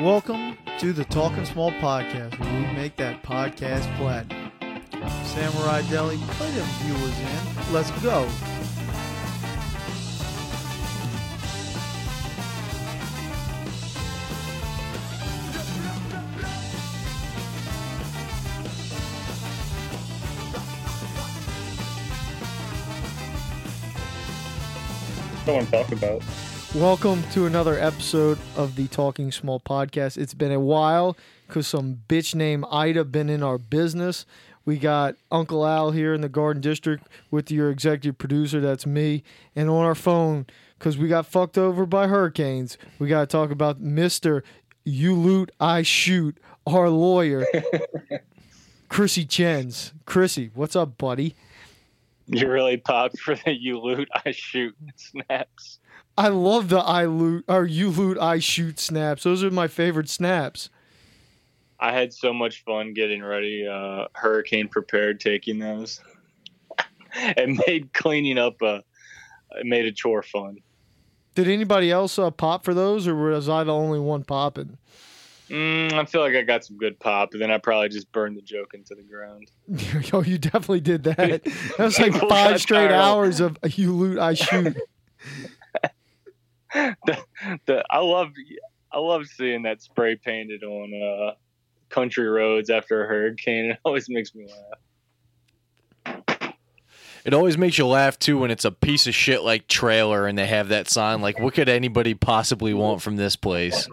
Welcome to the Talking Small podcast, where we make that podcast platinum. Samurai Deli, play them viewers in. Let's go. I want to talk about. Welcome to another episode of the Talking Small podcast. It's been a while because some bitch named Ida been in our business. We got Uncle Al here in the Garden District with your executive producer, that's me, and on our phone because we got fucked over by hurricanes. We got to talk about Mister You Loot I Shoot, our lawyer, Chrissy Chens. Chrissy, what's up, buddy? You really popped for the you loot, I shoot snaps. I love the I loot or you loot I shoot snaps. Those are my favorite snaps. I had so much fun getting ready, uh, hurricane prepared, taking those. and made cleaning up a, it made a chore fun. Did anybody else uh, pop for those, or was I the only one popping? Mm, I feel like I got some good pop, and then I probably just burned the joke into the ground. Yo, you definitely did that. That was like five straight hours of you loot I shoot. the, the, I love, I love seeing that spray painted on uh, country roads after a hurricane. It always makes me laugh. It always makes you laugh too when it's a piece of shit like trailer and they have that sign. Like, what could anybody possibly want from this place?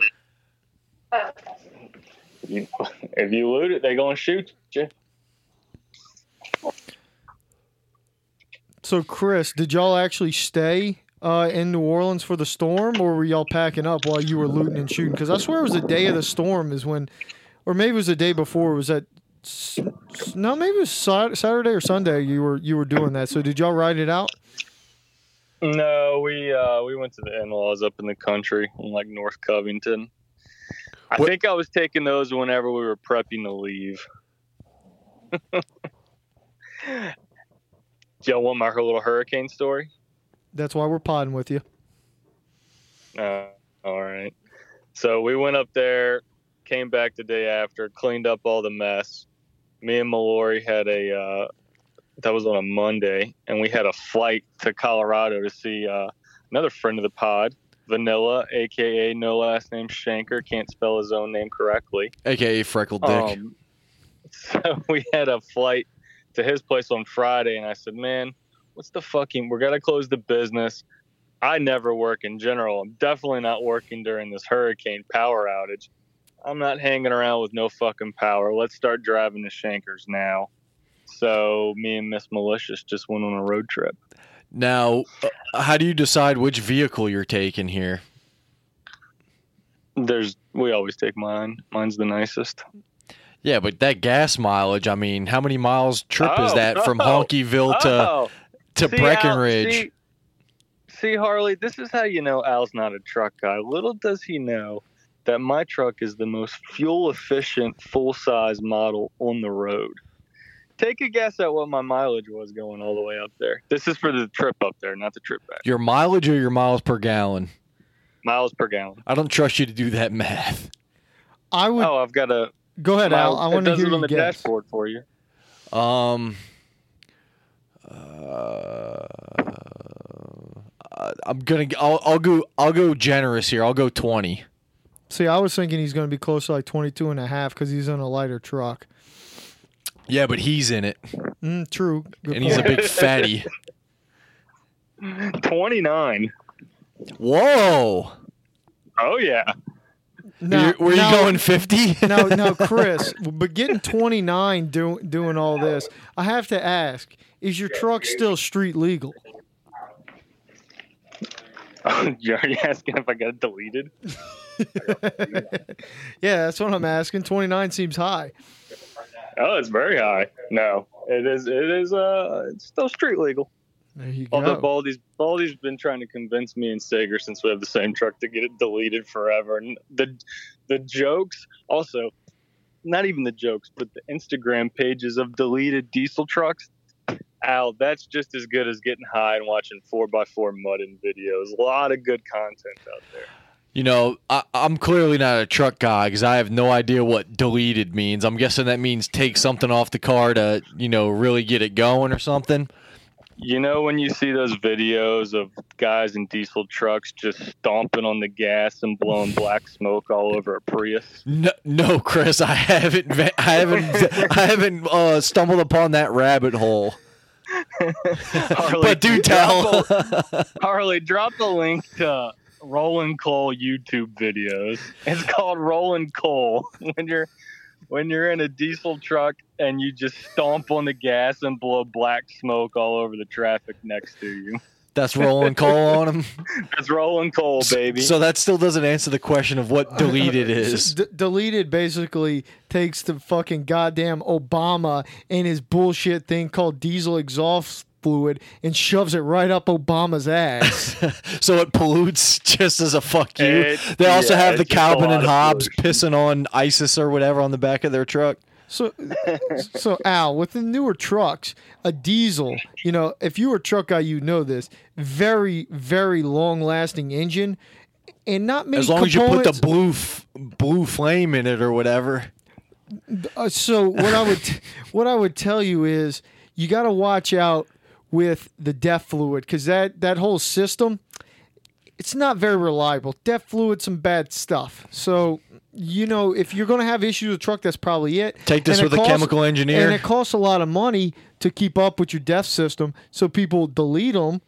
You, if you loot it, they're gonna shoot you. So, Chris, did y'all actually stay uh, in New Orleans for the storm, or were y'all packing up while you were looting and shooting? Because I swear it was the day of the storm is when, or maybe it was the day before. Was that? s- s- No, maybe it was Saturday or Sunday. You were you were doing that. So, did y'all ride it out? No, we uh, we went to the in-laws up in the country, in like North Covington. I What- think I was taking those whenever we were prepping to leave. Do y'all want my little hurricane story? That's why we're podding with you. Uh, all right. So we went up there, came back the day after, cleaned up all the mess. Me and Mallory had a uh, that was on a Monday, and we had a flight to Colorado to see uh, another friend of the pod, Vanilla, aka no last name Shanker, can't spell his own name correctly. AKA Freckled Dick. Um, so we had a flight to his place on Friday, and I said, "Man, what's the fucking? We're gonna close the business. I never work in general. I'm definitely not working during this hurricane power outage. I'm not hanging around with no fucking power. Let's start driving to Shankers now." So me and Miss Malicious just went on a road trip. now, uh, how do you decide which vehicle you're taking here? There's we always take mine. Mine's the nicest. Yeah, but that gas mileage, I mean, how many miles trip is Oh, that from Honkyville oh, to See, Al, Breckenridge? see, see, Harley, this is how you know Al's not a truck guy. Little does he know that my truck is the most fuel efficient, full size model on the road. Take a guess at what my mileage was going all the way up there. This is for the trip up there, not the trip back. your mileage or your miles per gallon? Miles per gallon. I don't trust you to do that math. I would Oh, I've got a. go ahead, Al. I want to does hear it on the guess. dashboard for you. Um, uh, I'm gonna. I'll, I'll go. I'll go generous here. I'll go twenty. See, I was thinking he's going to be close to like 22 and a half because he's in a lighter truck. Yeah, but he's in it, Mm, true. Good and he's a big fatty. 29. Whoa! Oh, yeah. Now- You're- were you now- going fifty? no, no, Chris, but getting 29 doing doing all this, I have to ask: Is your truck still street legal? You're already asking if I got it deleted? yeah, that's what I'm asking. 29 seems high. Oh, it's very high. No, it is. It is. Uh, it's still street legal. There you go. Although Baldy's Baldy's been trying to convince me and Sager since we have the same truck to get it deleted forever. And the the jokes also, not even the jokes, but the Instagram pages of deleted diesel trucks. Al, that's just as good as getting high and watching four x four mudding videos. A lot of good content out there. You know, I, I'm clearly not a truck guy because I have no idea what deleted means. I'm guessing that means take something off the car to, you know, really get it going or something. You know when you see those videos of guys in diesel trucks just stomping on the gas and blowing black smoke all over a Prius? No, no, Chris, I haven't, I haven't, I haven't uh, stumbled upon that rabbit hole. Harley, but do tell. drop a- Harley, drop the link to rolling coal YouTube videos. It's called rolling coal. When you're when you're in a diesel truck and you just stomp on the gas and blow black smoke all over the traffic next to you. That's rolling coal on them. That's rolling coal, baby. So that still doesn't answer the question of what deleted is. D- deleted basically takes the fucking goddamn Obama and his bullshit thing called diesel exhaust fluid and shoves it right up Obama's ass. so it pollutes just as a fuck you. It- they also yeah, have the it's Calvin and of Hobbes pissing on ISIS or whatever on the back of their truck. so, so Al, with the newer trucks, a diesel, you know, if you were a truck guy, you know this. Very, very long-lasting engine, and not many As long as you put the blue f- blue flame in it or whatever. Uh, so what I would what I would tell you is you got to watch out with the DEF fluid because that that whole system it's not very reliable. DEF fluid, some bad stuff. So you know if you're going to have issues with the truck, that's probably it. Take this And with a costs- chemical engineer. and it costs a lot of money to keep up with your DEF system. So people delete them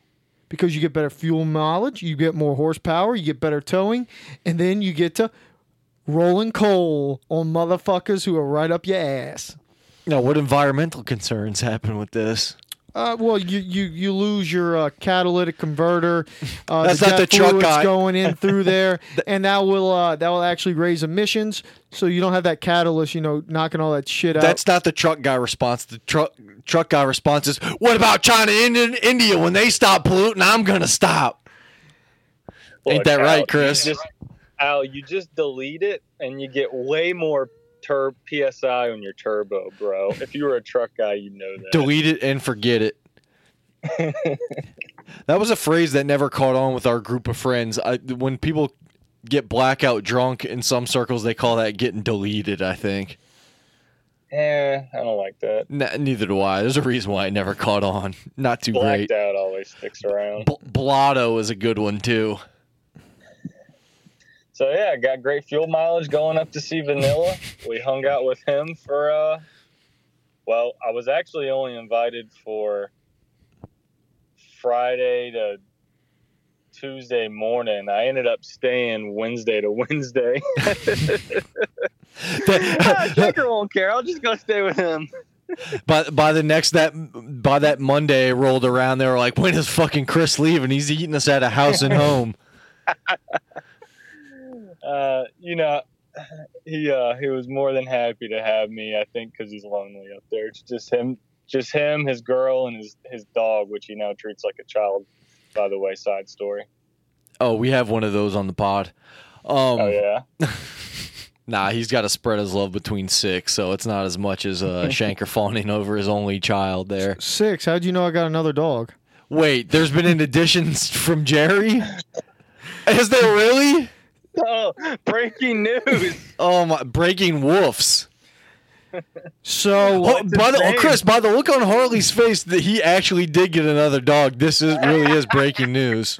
because you get better fuel mileage, you get more horsepower, you get better towing, and then you get to rolling coal on motherfuckers who are right up your ass. Now, what environmental concerns happen with this? Uh, well, you, you, you lose your uh, catalytic converter. Uh, That's the not the jet truck fluid's guy. going in through there, and that will uh, that will actually raise emissions. So you don't have that catalyst, you know, knocking all that shit out. That's not the truck guy response. The truck truck guy response is, "What about China and In- India? When they stop polluting, I'm gonna stop." Ain't that Al, right, you Chris? just- Al, you just delete it and you get way more tur- PSI on your turbo, bro. If you were a truck guy, you know that. Delete it and forget it. that was a phrase that never caught on with our group of friends. I, when people get blackout drunk in some circles, they call that getting deleted. I think. Eh, I don't like that. N- neither do I. There's a reason why it never caught on. Not too Blacked great. out always sticks around. B- Blotto is a good one too. So yeah, I got great fuel mileage going up to see Vanilla. we hung out with him for uh well, I was actually only invited for Friday to Tuesday morning. I ended up staying Wednesday to Wednesday. ah, Jaker won't care. I'll just go stay with him. by by the next that by that Monday rolled around, they were like, "When is fucking Chris leaving? He's eating us at a house and home." Uh, you know, he uh, he was more than happy to have me. I think because he's lonely up there. It's just him, just him, his girl, and his his dog, which he now treats like a child. By the way, side story. Oh, we have one of those on the pod. Um, oh yeah, Nah, he's got to spread his love between six, so it's not as much as uh, Shanker fawning over his only child there. Six. How'd you know I got another dog? Wait, there's been an addition from Jerry. Is there really? Oh, breaking news! Oh my! Breaking wolves. So Oh, by the oh. Chris, by the look on Harley's face, that he actually did get another dog. This is really is breaking news.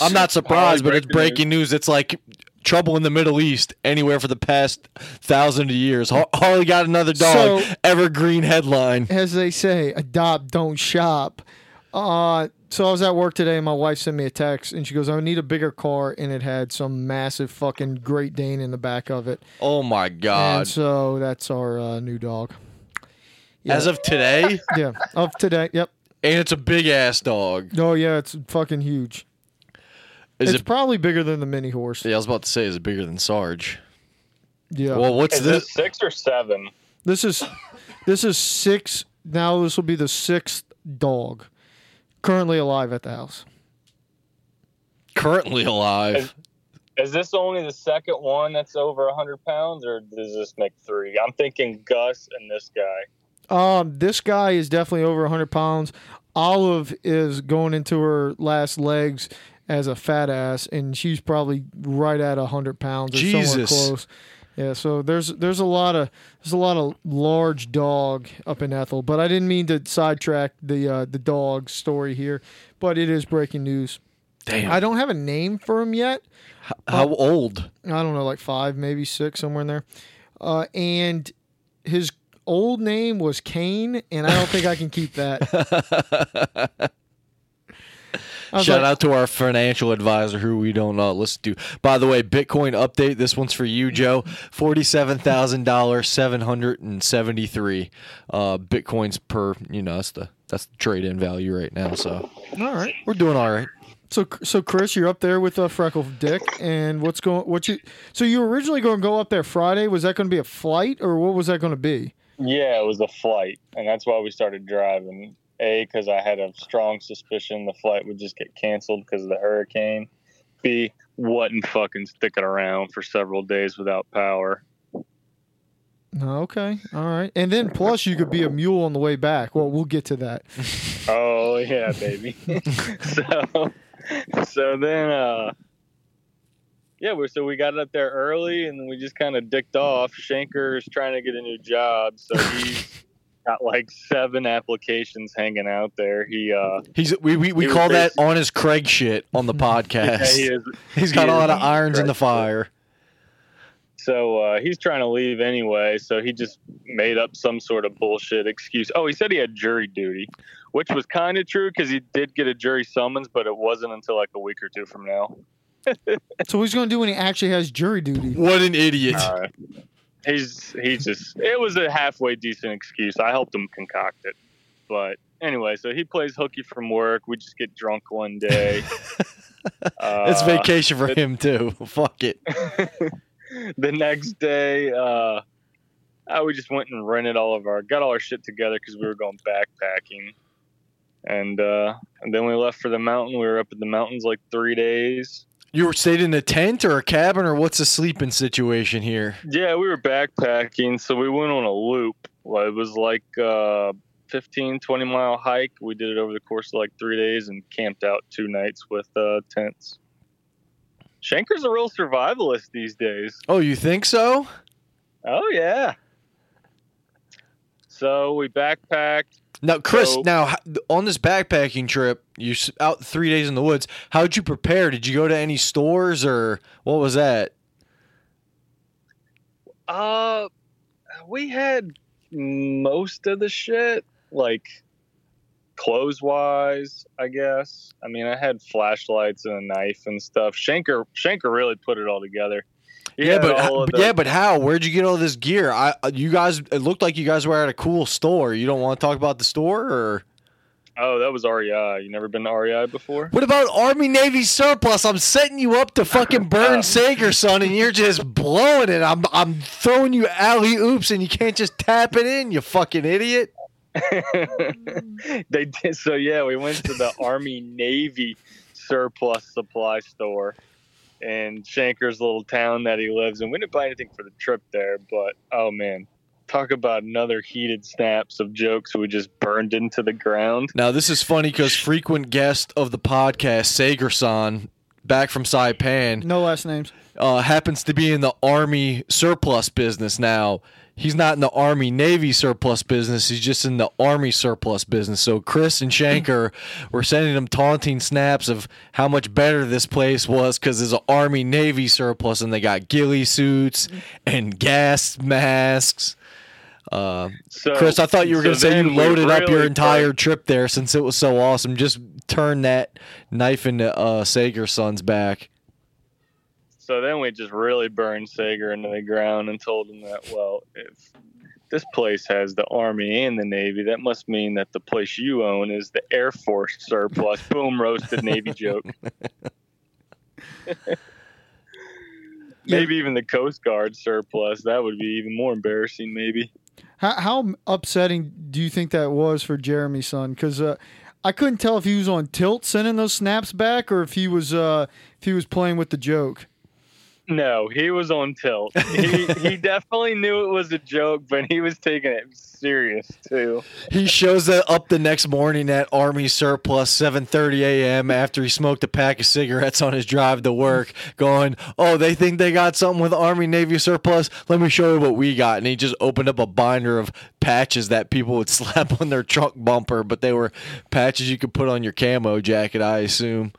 I'm not surprised, but it's breaking breaking news. It's like trouble in the Middle East anywhere for the past thousand years. Har- Harley got another dog. So- Evergreen headline. as they say, adopt, don't shop. Uh, so I was at work today, and my wife sent me a text, and she goes, "I need a bigger car," and it had some massive fucking Great Dane in the back of it. Oh my And god! so that's our uh, new dog. Yeah. As of today, yeah, of today. Yep. and it's a big ass dog. Oh yeah, it's fucking huge. Is it's it? probably bigger than the mini horse. Yeah, I was about to say, is it bigger than Sarge? Yeah. Well, what's Is this? this six or seven? This is this is six. Now this will be the sixth dog currently alive at the house. Currently alive. Is this only the second one that's over hundred pounds, or does this make three? I'm thinking Gus and this guy. Um, this guy is definitely over 100 pounds. Olive is going into her last legs, as a fat ass, and she's probably right at hundred pounds or somewhere close. Yeah, so there's there's a lot of there's a lot of large dog up in Ethel, but I didn't mean to sidetrack the uh, the dog story here, but it is breaking news. Damn. I don't have a name for him yet. How old? I don't know, like five, maybe six, somewhere in there. Uh, and his old name was Kane, and I don't think I can keep that. I was Shout like, out to our financial advisor who we don't uh, listen to. By the way, Bitcoin update. This one's for you, Joe. Forty-seven thousand dollars, seven hundred and seventy-three uh, bitcoins per. You know, that's the that's the trade-in value right now. So All right. we're doing all right. So, so Chris, you're up there with uh, Freckle Dick, and what's going? What you? So you were originally going to go up there Friday. Was that going to be a flight, or what was that going to be? Yeah, it was a flight, and that's why we started driving. A, because I had a strong suspicion the flight would just get canceled because of the hurricane. B, wasn't fucking sticking around for several days without power. Okay, all right. And then plus you could be a mule on the way back. Well, we'll get to that. Oh yeah, baby. so, so then, uh, yeah, we so we got up there early, and we just kind of dicked off. Shanker's trying to get a new job, so he's got like seven applications hanging out there. He, uh, He's we we, we He call that honest on his Craig shit on the yeah, podcast. he is. He's got he a lot of irons in the fire. So uh, he's trying to leave anyway. So he just made up some sort of bullshit excuse. Oh, he said he had jury duty, which was kind of true because he did get a jury summons, but it wasn't until like a week or two from now. So what's he going to do when he actually has jury duty? What an idiot! Uh, he's he just it was a halfway decent excuse. I helped him concoct it, but anyway, so he plays hooky from work. We just get drunk one day. uh, it's vacation for him too. Fuck it. the next day, uh, uh, we just went and rented all of our got all our shit together because we were going backpacking. And uh, and then we left for the mountain. We were up in the mountains like three days. You were stayed in a tent or a cabin or what's the sleeping situation here? Yeah, we were backpacking, so we went on a loop. It was like a 15, 20 mile hike. We did it over the course of like three days and camped out two nights with uh, tents. Shanker's a real survivalist these days. Oh, you think so? Oh yeah. So we backpacked. Now, Chris, So- now on this backpacking trip, you out three days in the woods. How'd you prepare? Did you go to any stores or what was that? Uh, we had most of the shit, like clothes wise, I guess. I mean, I had flashlights and a knife and stuff. Shanker, Shanker really put it all together. Yeah, but all ho- of the- yeah, but how? Where'd you get all this gear? I uh, you guys, it looked like you guys were at a cool store. You don't want to talk about the store or oh, that was REI. You never been to REI before? what about Army Navy surplus? I'm setting you up to fucking burn Sager, son, and you're just blowing it. I'm I'm throwing you alley oops, and you can't just tap it in. You fucking idiot. they did. So yeah, we went to the Army Navy surplus supply store in Shanker's little town that he lives in. We didn't buy anything for the trip there, but oh man, talk about another heated snaps of jokes we just burned into the ground. Now this is funny because frequent guest of the podcast, Sagerson, back from Saipan, No last names. uh, happens to be in the Army surplus business now. He's not in the Army Navy surplus business. He's just in the Army surplus business. So Chris and Shanker were sending him taunting snaps of how much better this place was because there's an Army Navy surplus and they got ghillie suits and gas masks. Uh, So Chris, I thought you were so going to say you loaded up your entire trip there since it was so awesome. Just turn that knife into uh, Sager son's back. So then we just really burned Sager into the ground and told him that, well, if this place has the Army and the Navy, that must mean that the place you own is the Air Force surplus. Boom, roasted Navy joke. maybe even the Coast Guard surplus. That would be even more embarrassing, maybe. How, how upsetting do you think that was for Jeremy's son? Because uh, I couldn't tell if he was on tilt sending those snaps back or if he was uh, if he was playing with the joke. No, he was on tilt. He he definitely knew it was a joke, but he was taking it serious too. He shows up the next morning at Army surplus, 7:30 a.m. after he smoked a pack of cigarettes on his drive to work, going, "Oh, they think they got something with Army Navy surplus. Let me show you what we got." And he just opened up a binder of patches that people would slap on their truck bumper, but they were patches you could put on your camo jacket, I assume.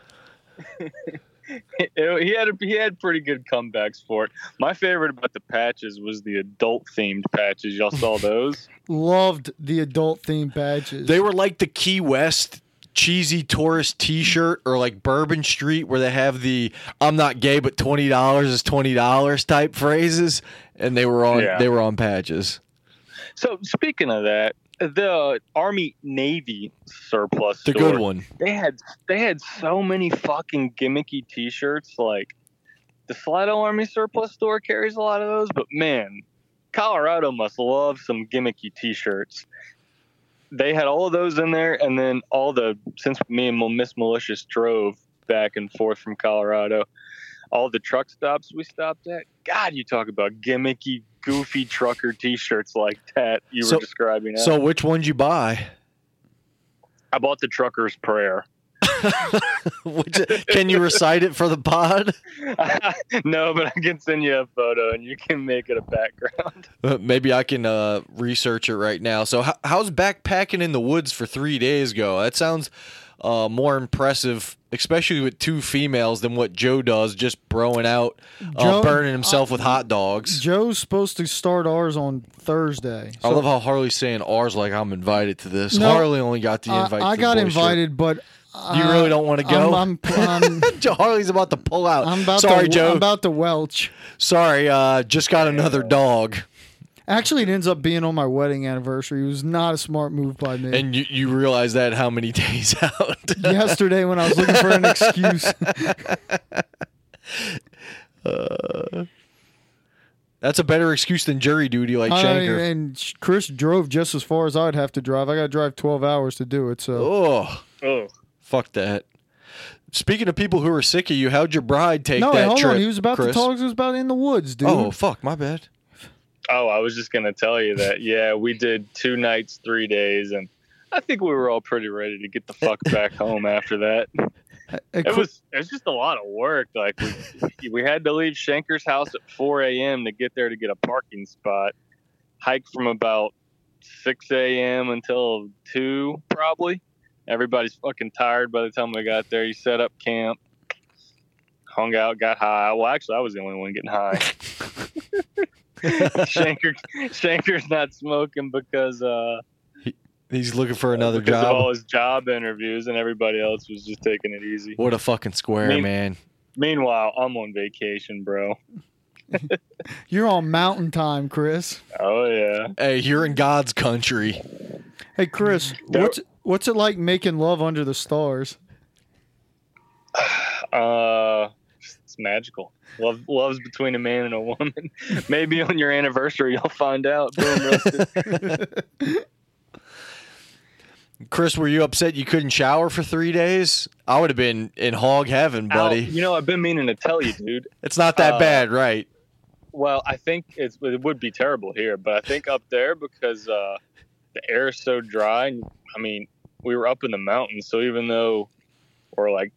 he had a, he had pretty good comebacks for it. My favorite about the patches was the adult themed patches. Y'all saw those? Loved the adult themed patches. They were like the Key West cheesy tourist T-shirt or like Bourbon Street where they have the "I'm not gay but twenty dollars is twenty dollars" type phrases, and they were on Yeah. they were on patches. So speaking of that, the Army Navy surplus The store, good one. They had they had so many fucking gimmicky T-shirts. Like the Slidell Army surplus store carries a lot of those, but man, Colorado must love some gimmicky T-shirts. They had all of those in there, and then all the since me and Miss Malicious drove back and forth from Colorado, all the truck stops we stopped at. God, you talk about gimmicky, goofy trucker T-shirts like that you So- were describing. So which one'd you buy? I bought the trucker's prayer. Which, can you recite it for the pod? no, but I can send you a photo and you can make it a background. Uh, Maybe I can uh, research it right now. So, how's backpacking in the woods for three days go? That sounds uh, more impressive, especially with two females, than what Joe does, just broing out, uh, Joe- burning himself with hot dogs. Joe's supposed to start ours on Thursday. I love how Harley's saying ours like I'm invited to this. No, Harley only got the invite. I to got invited, but You uh, really don't want to go? I'm, I'm, I'm, Harley's about to pull out. I'm about Sorry, to, Joe. I'm about to welch. Sorry, uh, just got another dog. Actually, it ends up being on my wedding anniversary. It was not a smart move by me. And you, you realize that how many days out? Yesterday, when I was looking for an excuse, uh, That's a better excuse than jury duty, like I- Shanker. and Chris drove just as far as I'd have to drive. I got to drive 12 hours to do it. So Oh, Oh, fuck that. Speaking of people who are sick of you, how'd your bride take no, that wait, hold trip? on. He was about Chris? to talk. He was about in the woods, dude. Oh, fuck, my bad. Oh, I was just gonna tell you that. Yeah, we did two nights, three days, and I think we were all pretty ready to get the fuck back home after that. It was it was just a lot of work. Like we we had to leave Shanker's house at 4 a.m. to get there to get a parking spot. Hike from about 6 a.m. until two probably. Everybody's fucking tired by the time we got there. You set up camp, hung out, got high. Well, actually, I was the only one getting high. Shanker Shanker's not smoking because uh He's looking for another because of all his job interviews, and everybody else was just taking it easy. What a fucking square, Me- man. Meanwhile, I'm on vacation, bro. You're on mountain time, Chris. Oh yeah. Hey, you're in God's country. Hey, Chris, There- what's what's it like making love under the stars? Uh, it's magical. Love, love's between a man and a woman. Maybe on your anniversary you'll find out. Boom. Chris, were you upset you couldn't shower for three days? I would have been in hog heaven, buddy. you know, I've been meaning to tell you, dude. It's not that uh, bad, right? Well, I think it's, it would be terrible here, but I think up there because uh, the air is so dry. I mean, we were up in the mountains, so even though we're like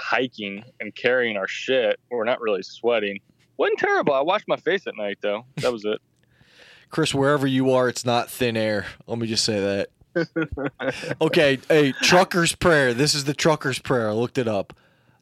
hiking and carrying our shit, we're not really sweating. wasn't terrible. I washed my face at night though. That was it. Chris, wherever you are, it's not thin air. Let me just say that. okay, hey, trucker's prayer. This is the trucker's prayer. I looked it up.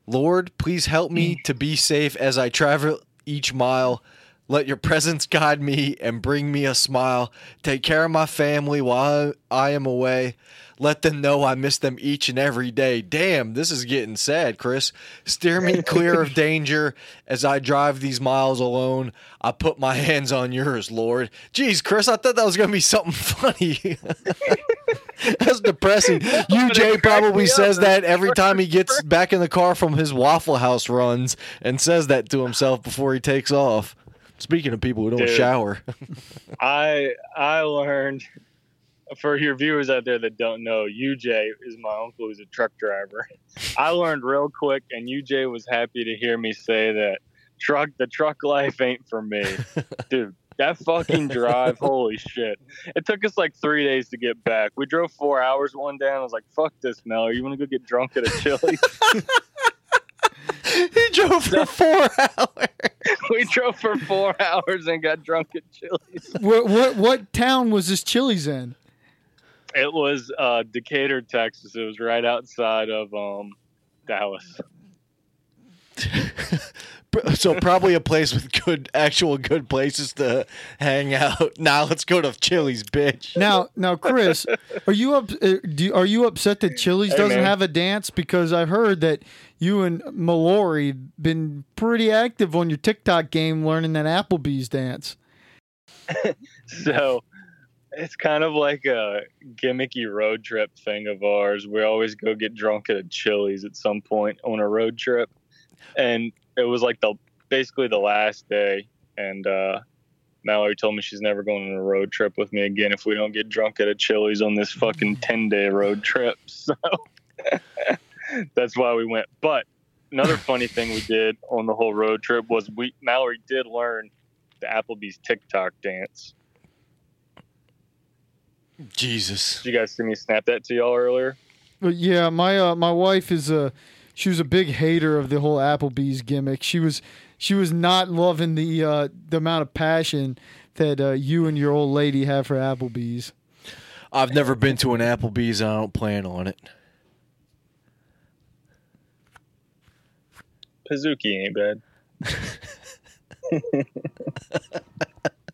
Lord, please help me to be safe as I travel each mile. Let your presence guide me and bring me a smile. Take care of my family while I am away. Let them know I miss them each and every day. Damn, this is getting sad, Chris. Steer me clear of danger as I drive these miles alone. I put my hands on yours, Lord. Jeez, Chris, I thought that was going to be something funny. That's depressing. UJ probably says that every time he gets back in the car from his Waffle House runs and says that to himself before he takes off. Speaking of people who don't Dude. shower, I I learned for your viewers out there that don't know, UJ is my uncle who's a truck driver. I learned real quick, and UJ was happy to hear me say that truck the truck life ain't for me, dude. That fucking drive, holy shit! It took us like three days to get back. We drove four hours one day, and I was like, "Fuck this, Mel. You want to go get drunk at a chili?" he drove for four hours. we drove for four hours and got drunk at Chili's. what what what town was this Chili's in? It was uh, Decatur, Texas. It was right outside of um, Dallas. so probably a place with good, actual good places to hang out. Now let's go to Chili's, bitch. Now, now, Chris, are you up? uh, Do you, are you upset that Chili's Hey, doesn't man. have a dance? Because I've heard that you and Mallory been pretty active on your TikTok game, learning that Applebee's dance. So it's kind of like a gimmicky road trip thing of ours. We always go get drunk at a Chili's at some point on a road trip, and it was like the basically the last day. And uh, Mallory told me she's never going on a road trip with me again if we don't get drunk at a Chili's on this fucking ten day road trip. So that's why we went. But another funny thing we did on the whole road trip was we Mallory did learn the Applebee's TikTok dance. Jesus. Did you guys see me snap that to y'all earlier? But yeah, my uh, my wife is a she was a big hater of the whole Applebee's gimmick. She was she was not loving the uh, the amount of passion that uh, you and your old lady have for Applebee's. I've never been to an Applebee's. I don't plan on it. Pazuki ain't bad.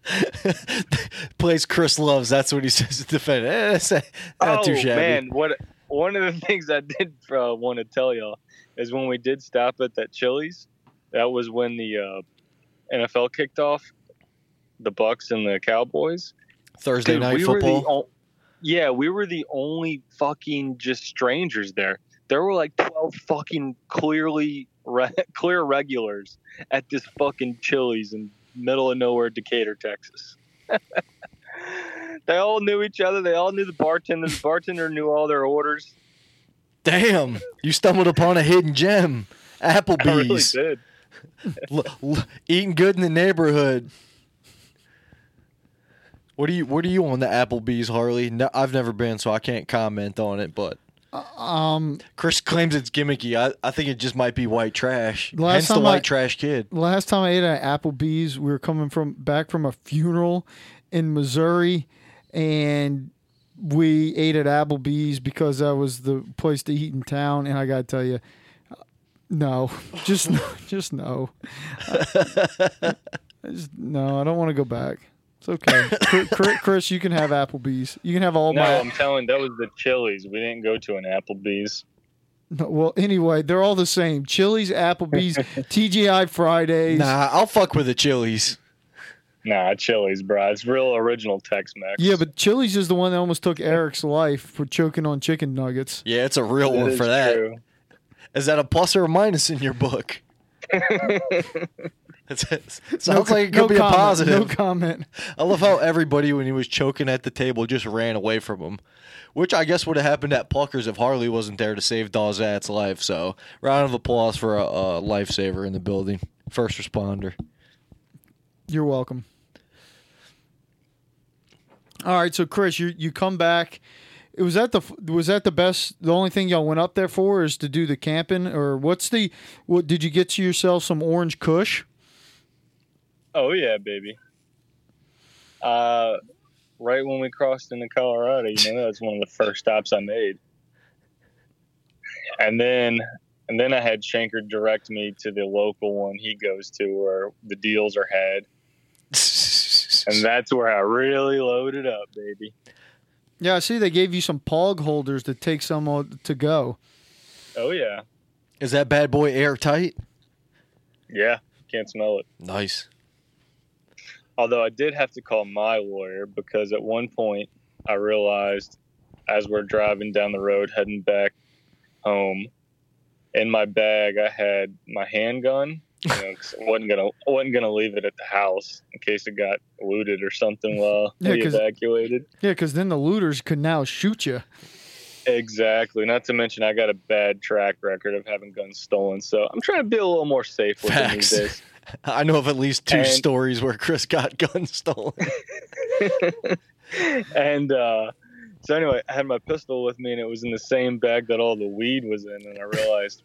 Place Chris loves. That's what he says to defend. Eh, oh too shabby. man, what one of the things I did uh, want to tell y'all is when we did stop at that Chili's. That was when the uh, NFL kicked off, the Bucs and the Cowboys. Thursday Dude, night we Were the, football. o- yeah, we were the only fucking just strangers there. There were like twelve fucking clearly re- clear regulars at this fucking Chili's in middle of nowhere, Decatur, Texas. they all knew each other. They all knew the bartender. The bartender knew all their orders. Damn, you stumbled upon a hidden gem. I really Applebee's. did. L- l- eating good in the neighborhood. What do you? What are you on the Applebee's, Harley? No, I've never been, so I can't comment on it. But Um, Chris claims it's gimmicky. I, I think it just might be white trash. Last Hence the time white I- trash kid. last time I ate at Applebee's, we were coming from back from a funeral in Missouri, and we ate at Applebee's because that was the place to eat in town. And I gotta tell you, no, just just no, I just, no. I don't want to go back. It's okay, Chris- Chris, Chris. You can have Applebee's. You can have all No, my. No, I'm telling. That was the Chili's. We didn't go to an Applebee's. No, well, anyway, they're all the same. Chili's, Applebee's, TGI Fridays. Nah, I'll fuck with the Chili's. Nah, Chili's, bro. It's real original Tex-Mex. Yeah, but Chili's is the one that almost took Eric's life for choking on chicken nuggets. Yeah, it's a real That one for that. Is true. that a plus or a minus in your book? Sounds No- like it could no be comment, a positive. No comment. I love how everybody, when he was choking at the table, just ran away from him. Which I guess would have happened at Pluckers if Harley wasn't there to save Dawzat's life. So, round of applause for a, a lifesaver in the building. First responder. You're welcome. All right, so Chris, you you come back. It was that the was that the best? The only thing y'all went up there for is to do the camping, or what's the? What did you get to yourself some orange Kush? Oh yeah, baby. Uh, right when we crossed into Colorado, you know, that was one of the first stops I made. And then, and then I had Shanker direct me to the local one he goes to where the deals are had, and that's where I really loaded up, baby. Yeah, I see they gave you some pog holders to take some to go. Oh yeah, Is that bad boy airtight? yeah. Can't smell it. Nice. Although I did have to call my lawyer because at one point I realized as we're driving down the road heading back home, in my bag I had my handgun. You know, 'cause I wasn't gonna I wasn't gonna leave it at the house in case it got looted or something while Yeah, we evacuated. Yeah, because then the looters could now shoot you. Exactly. Not to mention I got a bad track record of having guns stolen, so I'm trying to be a little more safe with them these days. I know of at least two And- stories where Chris got guns stolen. and uh, so anyway, I had my pistol with me, and it was in the same bag that all the weed was in. And I realized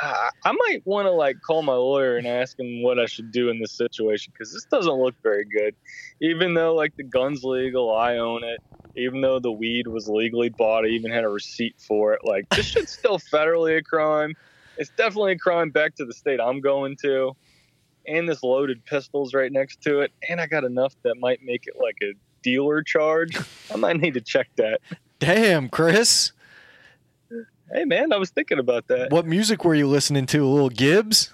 I, I might want to like call my lawyer and ask him what I should do in this situation because this doesn't look very good. Even though like the gun's legal, I own it. Even though the weed was legally bought, I even had a receipt for it. Like this shit's still federally a crime. It's definitely a crime back to the state I'm going to. And this loaded pistol's right next to it. And I got enough that might make it like a dealer charge. I might need to check that. Damn, Chris. Hey man, I was thinking about that. What music were you listening to? A little Gibbs?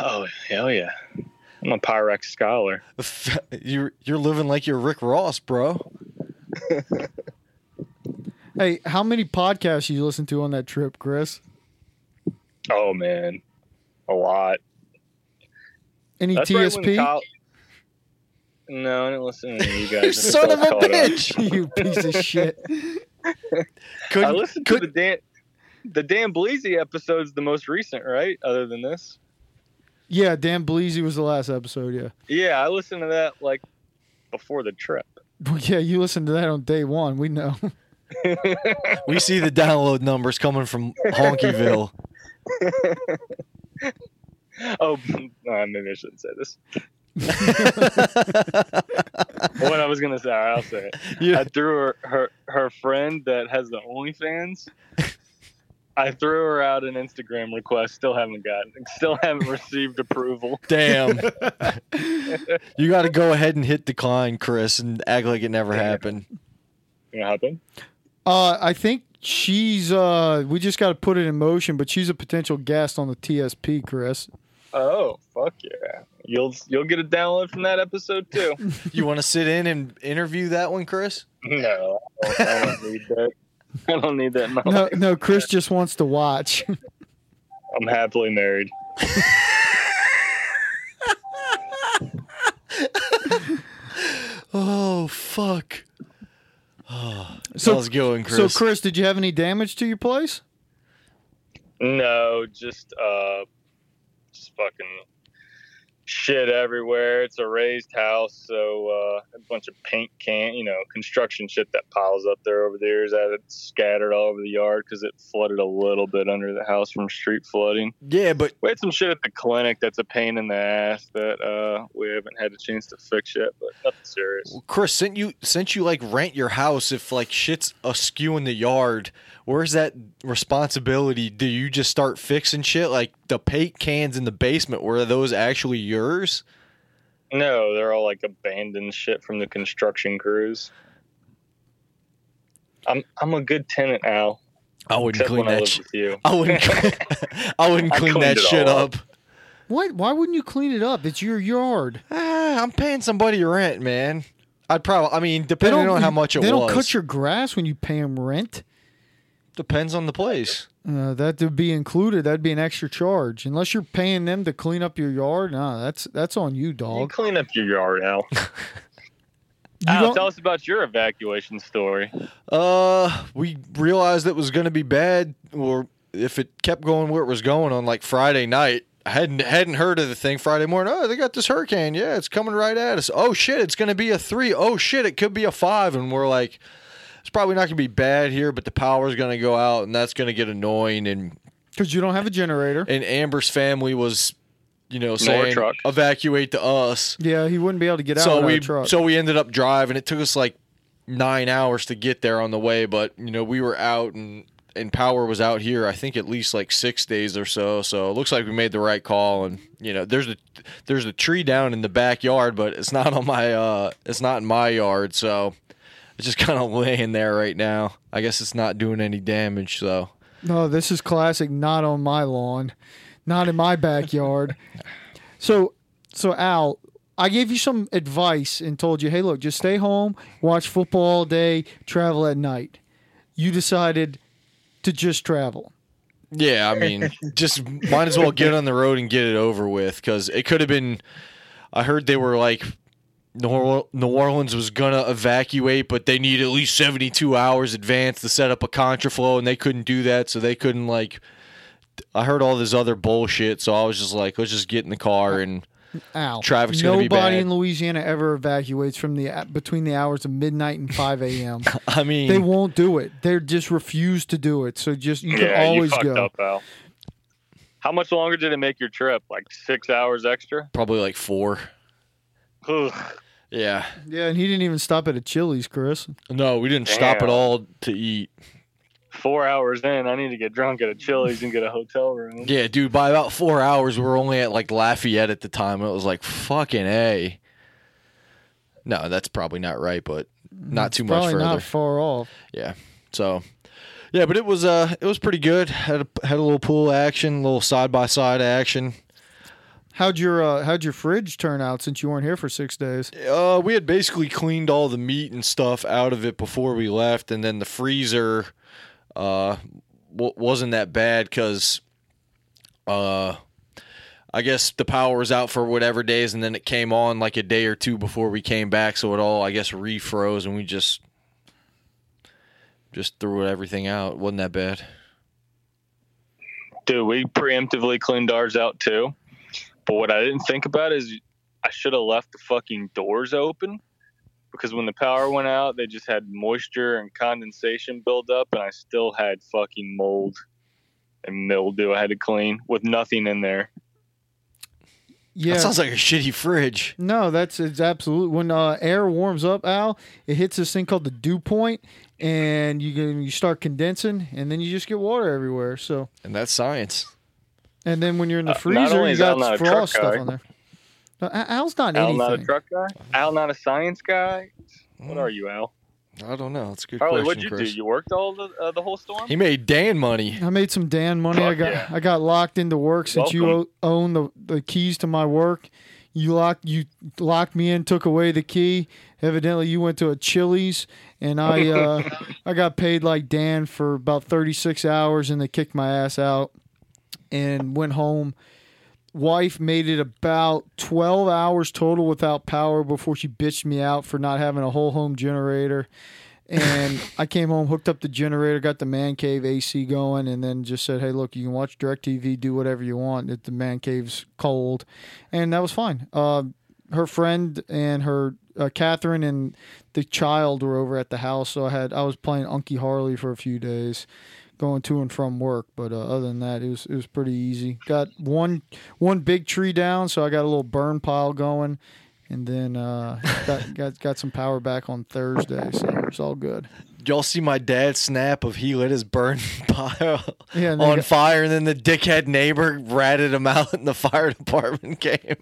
Oh hell yeah. I'm a Pyrex scholar. You're you're living like you're Rick Ross, bro. Hey, how many podcasts you listen to on that trip, Chris? Oh man. A lot. Any That's right when TSP? Kyle- no, I didn't listen to you guys. You son of a caught up. bitch. you piece of shit. I Couldn't, listened to the Dan the Dan Bleasy episode's the most recent, right? Other than this. Yeah, Dan Bleasy was the last episode. Yeah. Yeah, I listened to that like before the trip. Well, yeah, you listened to that on day one. We know. we see the download numbers coming from Honkyville. oh, maybe I shouldn't say this. what I was gonna say, I'll say it. You- I threw her, her her friend that has the OnlyFans. I threw her out an Instagram request. Still haven't gotten. Still haven't received approval. Damn. you got to go ahead and hit decline, Chris, and act like it never happened. Gonna happen? Uh, I think she's. Uh, we just got to put it in motion, but she's a potential guest on the TSP, Chris. Oh fuck yeah! You'll you'll get a download from that episode too. You want to sit in and interview that one, Chris? no, I don't, I don't need that. I don't need that. in my No, life. no, Chris just wants to watch. I'm happily married. Oh fuck. Oh, So- how's it going, So, Chris? Chris, did you have any damage to your place? No, just uh, just fucking shit everywhere. It's a raised house, so uh, bunch of paint can, you know, construction shit that piles up there over the years. I had scattered all over the yard because it flooded a little bit under the house from street flooding. yeah, but We had some shit at the clinic that's a pain in the ass that uh, we haven't had a chance to fix yet, but nothing serious. Well, Chris, since you since you like rent your house, if like shit's askew in the yard, where's that responsibility? Do you just start fixing shit like the paint cans in the basement? Were those actually yours? No, they're all like abandoned shit from the construction crews. I'm I'm a good tenant, Al. I wouldn't Except clean when I that. live Sh- I wouldn't. I wouldn't clean cleaned that shit up. up. What? Why wouldn't you clean it up? It's your yard. Ah, I'm paying somebody rent, man. I'd probably. I mean, depending on how much it They was. They don't cut your grass when you pay them rent. Depends on the place. Uh, that would be included. That'd be an extra charge, unless you're paying them to clean up your yard. Nah, that's that's on you, You dog. clean up your yard, Al. You Al, tell us about your evacuation story. Uh, we realized it was going to be bad, or if it kept going where it was going on like Friday night. I hadn't hadn't heard of the thing Friday morning. Oh, they got this hurricane. Yeah, it's coming right at us. Oh shit, it's going to be a three. Oh shit, it could be a five. And we're like, it's probably not going to be bad here, but the power's going to go out, and that's going to get annoying. And Because you don't have a generator. and Amber's family was, you know, saying trucks. evacuate to us. Yeah, he wouldn't be able to get out so we truck. so we ended up driving. It took us like nine hours to get there on the way, but you know we were out and and power was out here. I think at least like six days or so. So it looks like we made the right call. And you know there's a there's a tree down in the backyard, but it's not on my uh it's not in my yard. So it's just kind of laying there right now. I guess it's not doing any damage. So No, this is classic. Not on my lawn, not in my backyard. so, so Al, I gave you some advice and told you, hey, look, just stay home, watch football all day, travel at night. You decided to just travel. Yeah, I mean, just might as well get on the road and get it over with because it could have been. I heard they were like, New New Orleans was gonna evacuate, but they need at least seventy two hours advance to set up a contraflow, and they couldn't do that, so they couldn't like I heard all this other bullshit, so I was just like, let's just get in the car and Al, Traffic's gonna be nobody bad. in Louisiana ever evacuates from the between the hours of midnight and 5 a.m. I mean, they won't do it. They just refuse to do it. So just you can yeah, always you go. up, Al. How much longer did it make your trip? Like six hours extra? probably like four. Ugh. Yeah. Yeah, and he didn't even stop at a Chili's, Chris. No, we didn't stop at all to eat. Four hours in, I need to get drunk at a Chili's and get a hotel room. Yeah, dude. By about four hours, we were only at like Lafayette at the time. It was like fucking a. No, that's probably not right, but not too much Probably further. not far off. Yeah. So, yeah, but it was uh it was pretty good. Had a, had a little pool action, a little side by side action. How'd your uh, how'd your fridge turn out since you weren't here for six days? Uh, we had basically cleaned all the meat and stuff out of it before we left, and then the freezer uh w- wasn't that bad because uh. I guess the power was out for whatever days, and then it came on like a day or two before we came back, so it all I guess refroze, and we just just threw everything out. It wasn't that bad. Dude, we preemptively cleaned ours out too. But what I didn't think about is I should have left the fucking doors open because when the power went out, they just had moisture and condensation build up, and I still had fucking mold and mildew I had to clean with nothing in there. Yeah. That sounds like a shitty fridge. no, that's it's absolute. When uh, air warms up, Al, it hits this thing called the dew point, and you can, you start condensing, and then you just get water everywhere. So, And that's science. And then when you're in the Uh, freezer, you got not a truck frost stuff guy- on there. Al's not Al, anything. not a truck guy. Al, not a science guy. What are you, Al? I don't know. It's a good Harley, question, what'd you Chris. do? You worked all the uh, the whole storm? He made Dan money. I made some Dan money. I got yeah. I got locked into work since you o- own the, the keys to my work. You locked you locked me in, took away the key. Evidently, you went to a Chili's, and I uh, I got paid like Dan for about thirty six hours, and they kicked my ass out, and went home. Wife made it about twelve hours total without power before she bitched me out for not having a whole home generator and I came home, hooked up the generator, got the man cave AC going, and then just said, "Hey, look, you can watch Directv, do whatever you want. If the man cave's cold," and that was fine. Uh, her friend and her uh, Catherine and the child were over at the house, so I had I was playing Unky Harley for a few days, going to and from work. But uh, other than that, it was it was pretty easy. Got one one big tree down, so I got a little burn pile going. And then uh, got, got got some power back on Thursday, so it's all good. Y'all see my dad snap of he lit his burn pile Yeah, on got- fire, and then the dickhead neighbor ratted him out, and the fire department came.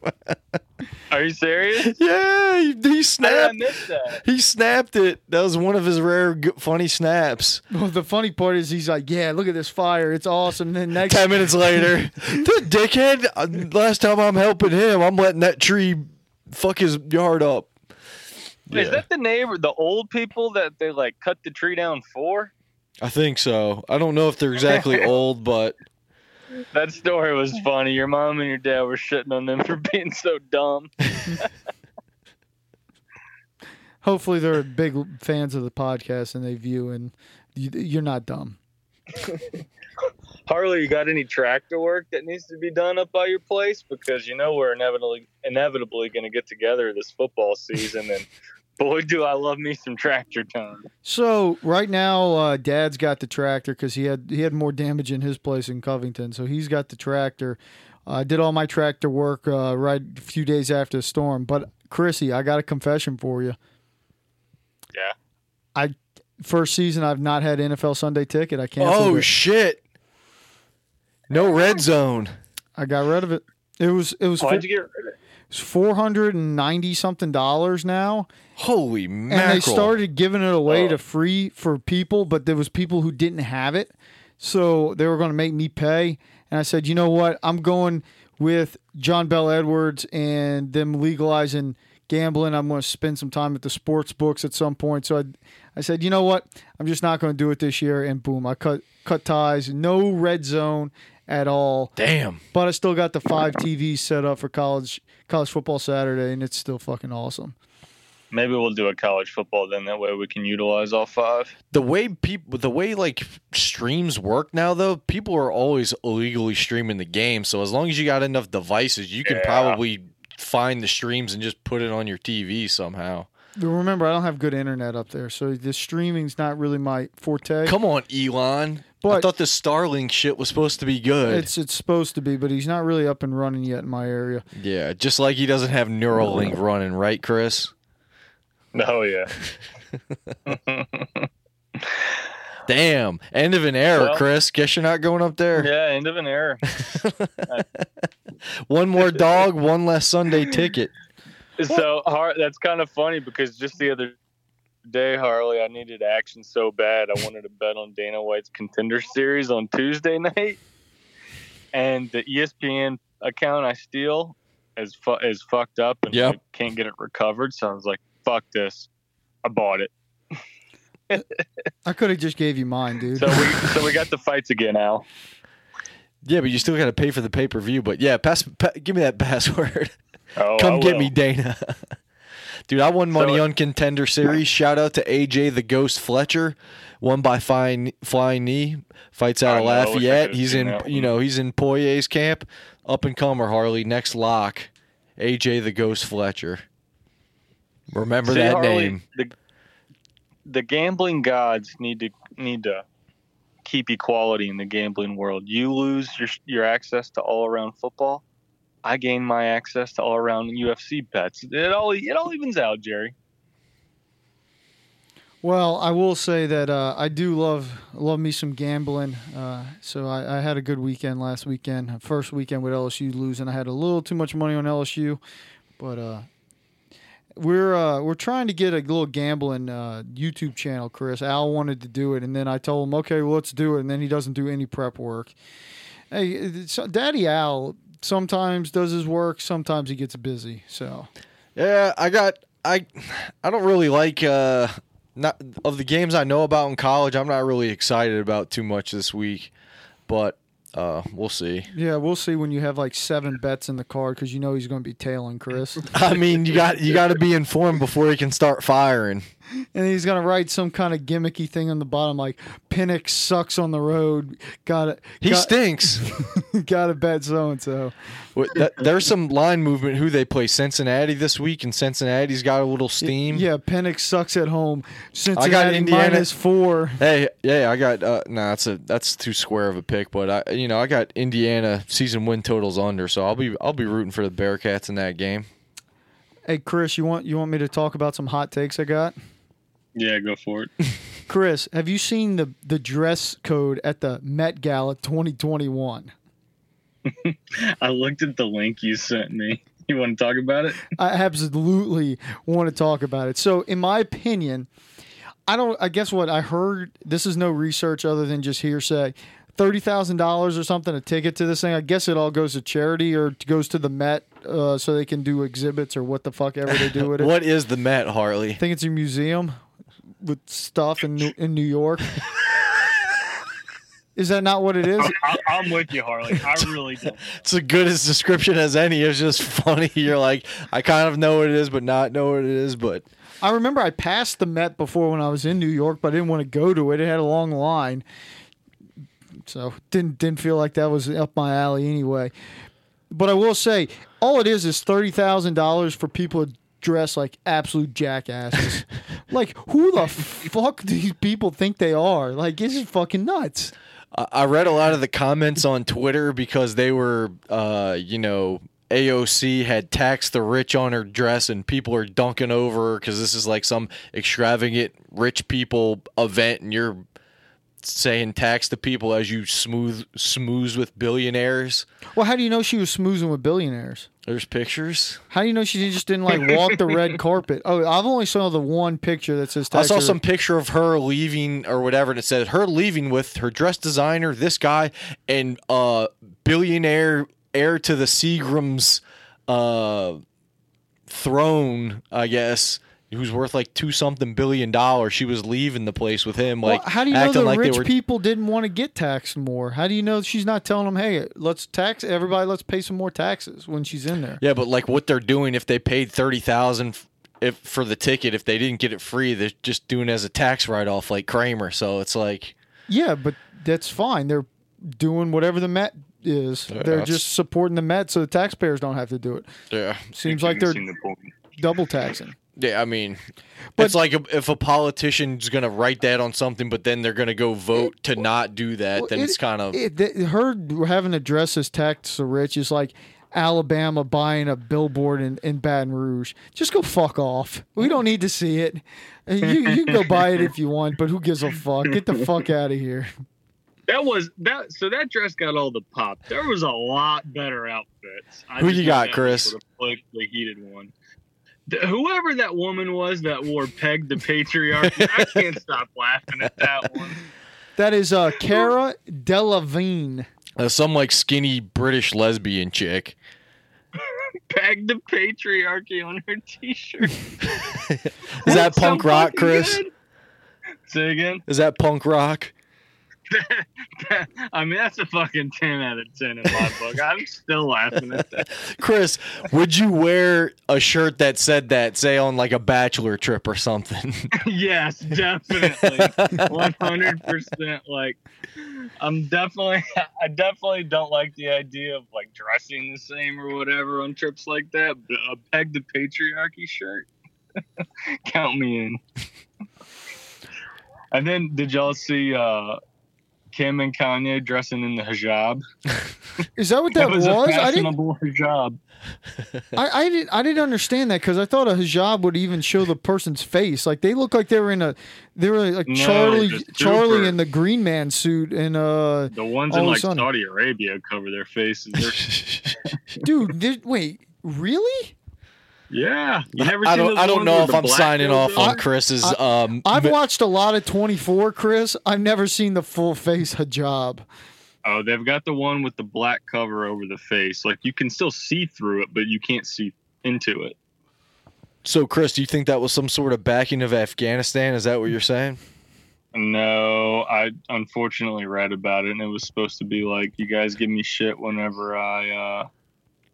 Are you serious? yeah, he, he How I snapped. that? He snapped it. That was one of his rare g- funny snaps. Well, the funny part is he's like, "Yeah, look at this fire, it's awesome." And then next, Ten minutes later, the dickhead. uh, Last time I'm helping him, I'm letting that tree fuck his yard up. Is that the neighbor, the old people that they like cut the tree down for? I think so. I don't know if they're exactly old, but That story was funny. Your mom and your dad were shitting on them for being so dumb. hopefully they're big fans of the podcast and they view, and you, you're not dumb. Harley, you got any tractor work that needs to be done up by your place? Because you know we're inevitably inevitably going to get together this football season, and boy, do I love me some tractor time. So right now, uh, Dad's got the tractor because he had he had more damage in his place in Covington, so he's got the tractor. I did all my tractor work uh, right a few days after the storm. But Chrissy, I got a confession for you. Yeah. I first season I've not had NFL Sunday ticket. I can't. oh it. shit, no red zone. I got rid of it. It was it was Why'd you get rid of it? Four hundred and ninety something dollars now, Holy mackerel! and they started giving it away Oh. to free for people, but there was people who didn't have it, so they were going to make me pay. And I said, you know what? I'm going with John Bel Edwards and them legalizing gambling. I'm going to spend some time at the sports books at some point. So I, I said, you know what? I'm just not going to do it this year. And boom, I cut cut ties. No red zone at all. Damn. But I still got the five TVs set up for college college football Saturday, and it's still fucking awesome. Maybe we'll do a college football then. That way we can utilize all five. The way people, the way like streams work now, though, people are always illegally streaming the game. So as long as you got enough devices, you can Yeah. probably find the streams and just put it on your TV somehow. Remember, I don't have good internet up there, so the streaming's not really my forte. Come on, Elon. I thought the Starlink shit was supposed to be good. It's it's supposed to be, but he's not really up and running yet in my area. yeah, just like he doesn't have Neuralink running, right, Chris? Oh yeah. Damn, end of an era, Well- Chris. Guess you're not going up there. yeah. End of an era. One more dog, one less Sunday ticket. So that's kind of funny because just the other day, Harley, I needed action so bad. I wanted to bet on Dana White's Contender Series on Tuesday night, and the ESPN account I steal is fu- is fucked up and Yep. I can't get it recovered. So I was like, "Fuck this!" I bought it. I could have just gave you mine, dude. So we so we got the fights again, Al. Yeah, but you still got to pay for the pay per view. But yeah, pass, pa- give me that password. Oh, Come I get will. me, Dana. Dude, I won money So- on Contender Series. Shout out to AJ the Ghost Fletcher, won by flying flying knee. Fights out I of know, I wish I Lafayette. He's in you know he's in Poirier's camp. Up and comer Harley next lock. AJ the Ghost Fletcher. Remember See, that Harley, name. The, the gambling gods need to need to keep equality in the gambling world. You lose your your access to all around football. I gain my access to all around UFC bets. It all it all evens out, Jerry. Well, I will say that uh, I do love love me some gambling. Uh, so I, I had a good weekend last weekend. First weekend with LSU losing, I had a little too much money on LSU, but uh, we're uh, we're trying to get a little gambling uh, YouTube channel. Chris Al wanted to do it, and then I told him, okay, well, let's do it. And then he doesn't do any prep work. Hey, Daddy Al sometimes does his work, sometimes he gets busy. So Yeah, I got I I don't really like uh not of the games I know about in college, I'm not really excited about too much this week. But uh we'll see. yeah, we'll see when you have like seven bets in the card because you know he's going to be tailing Chris. I mean, you got you got to be informed before he can start firing. And he's gonna write some kind of gimmicky thing on the bottom like Penix sucks on the road. Got it. He got, stinks. got to bet so and so. There's some line movement. Who they play Cincinnati this week, and Cincinnati's got a little steam. Yeah, Penix sucks at home. Cincinnati got Indiana- minus four. Hey, yeah, I got. Uh, nah, that's a that's too square of a pick, but I, you know, I got Indiana season win totals under, so I'll be I'll be rooting for the Bearcats in that game. Hey Chris, you want you want me to talk about some hot takes I got? Yeah, go for it. Chris, have you seen the the dress code at the Met Gala 2021? I looked at the link you sent me. You want to talk about it? I absolutely want to talk about it. So, in my opinion, I don't. I guess what I heard. This is no research other than just hearsay. Thirty thousand dollars or something a ticket to this thing. I guess it all goes to charity or goes to the Met, uh, so they can do exhibits or what the fuck ever they do with it. What is the Met, Harley? I think it's a museum with stuff in New, in New York. is that not what it is? I, I'm with you, Harley. I really don't. It's as good as description as any. It's just funny. You're like, I kind of know what it is, but not know what it is. But I remember I passed the Met before when I was in New York, but I didn't want to go to it. It had a long line, so didn't didn't feel like that was up my alley anyway. But I will say, all it is is thirty thousand dollars for people to dress like absolute jackasses. like, who the fuck do these people think they are? Like, it's just fucking nuts. I I read a lot of the comments on Twitter because they were, uh, you know, AOC had taxed the rich on her dress, and people are dunking over because this is like some extravagant rich people event, and you're saying tax the people as you smooth smooth with billionaires. Well, how do you know she was smoozing with billionaires? There's pictures. How do you know she just didn't like walk the red carpet? Oh, I've only saw the one picture that says. I saw her- some picture of her leaving or whatever, and it said her leaving with her dress designer, this guy, and uh billionaire heir to the Seagram's uh throne, I guess, who's worth like two something billion dollars. She was leaving the place with him, like well, how do you know the like rich were. people didn't want to get taxed more? How do you know she's not telling them, "Hey, let's tax everybody. Let's pay some more taxes" when she's in there? yeah, but like what they're doing if they paid thirty thousand if for the ticket if they didn't get it free, they're just doing it as a tax write off like Kramer. So it's like Yeah, but that's fine. They're doing whatever the Met is. Yeah, they're that's- just supporting the Met so the taxpayers don't have to do it. yeah, Seems like they're the double taxing. Yeah. I mean, But- it's like if a politician's gonna write that on something, but then they're gonna go vote to not do that, Well, then it- it's kind of It, th- her having to address this tax so rich is like Alabama buying a billboard in, in Baton Rouge. Just go fuck off. We don't need to see it. You, you can go buy it if you want, but who gives a fuck? Get the fuck out of here. That was that. So that dress got all the pop. There was a lot better outfits. I Who you got, Chris? was The heated one. The- whoever that woman was that wore "Peg the Patriarchy," I can't stop laughing at that one. That is uh, Cara Delevingne. uh, some like skinny British lesbian chick. Peg the Patriarchy on her T-shirt. Is that punk rock, Chris? good. Say again. Is that punk rock? I mean, that's a fucking ten out of ten in my book. I'm still laughing at that. Chris, would you wear a shirt that said that, say on like a bachelor trip or something? yes, definitely, one hundred percent. Like, I'm definitely, I definitely don't like the idea of like dressing the same or whatever on trips like that. But a peg the patriarchy shirt, count me in. And then, did y'all see uh, Kim and Kanye dressing in the hijab? Is that what that It was? a I didn't. hijab. I, I didn't. I didn't understand that because I thought a hijab would even show the person's face. Like they look like they were in a. They were like No, Charlie. Charlie in the Green Man suit and uh, The ones in like Saudi Arabia cover their faces. Dude. wait, really? Yeah, you never I don't. I don't know if I'm signing off on Chris's. um, I've mi- watched a lot of 24, Chris. I've never seen the full face hijab. Oh, they've got the one with the black cover over the face. Like you can still see through it, but you can't see into it. so, Chris, do you think that was some sort of backing of Afghanistan? Is that what you're saying? No, I unfortunately read about it, and it was supposed to be like you guys give me shit whenever I uh,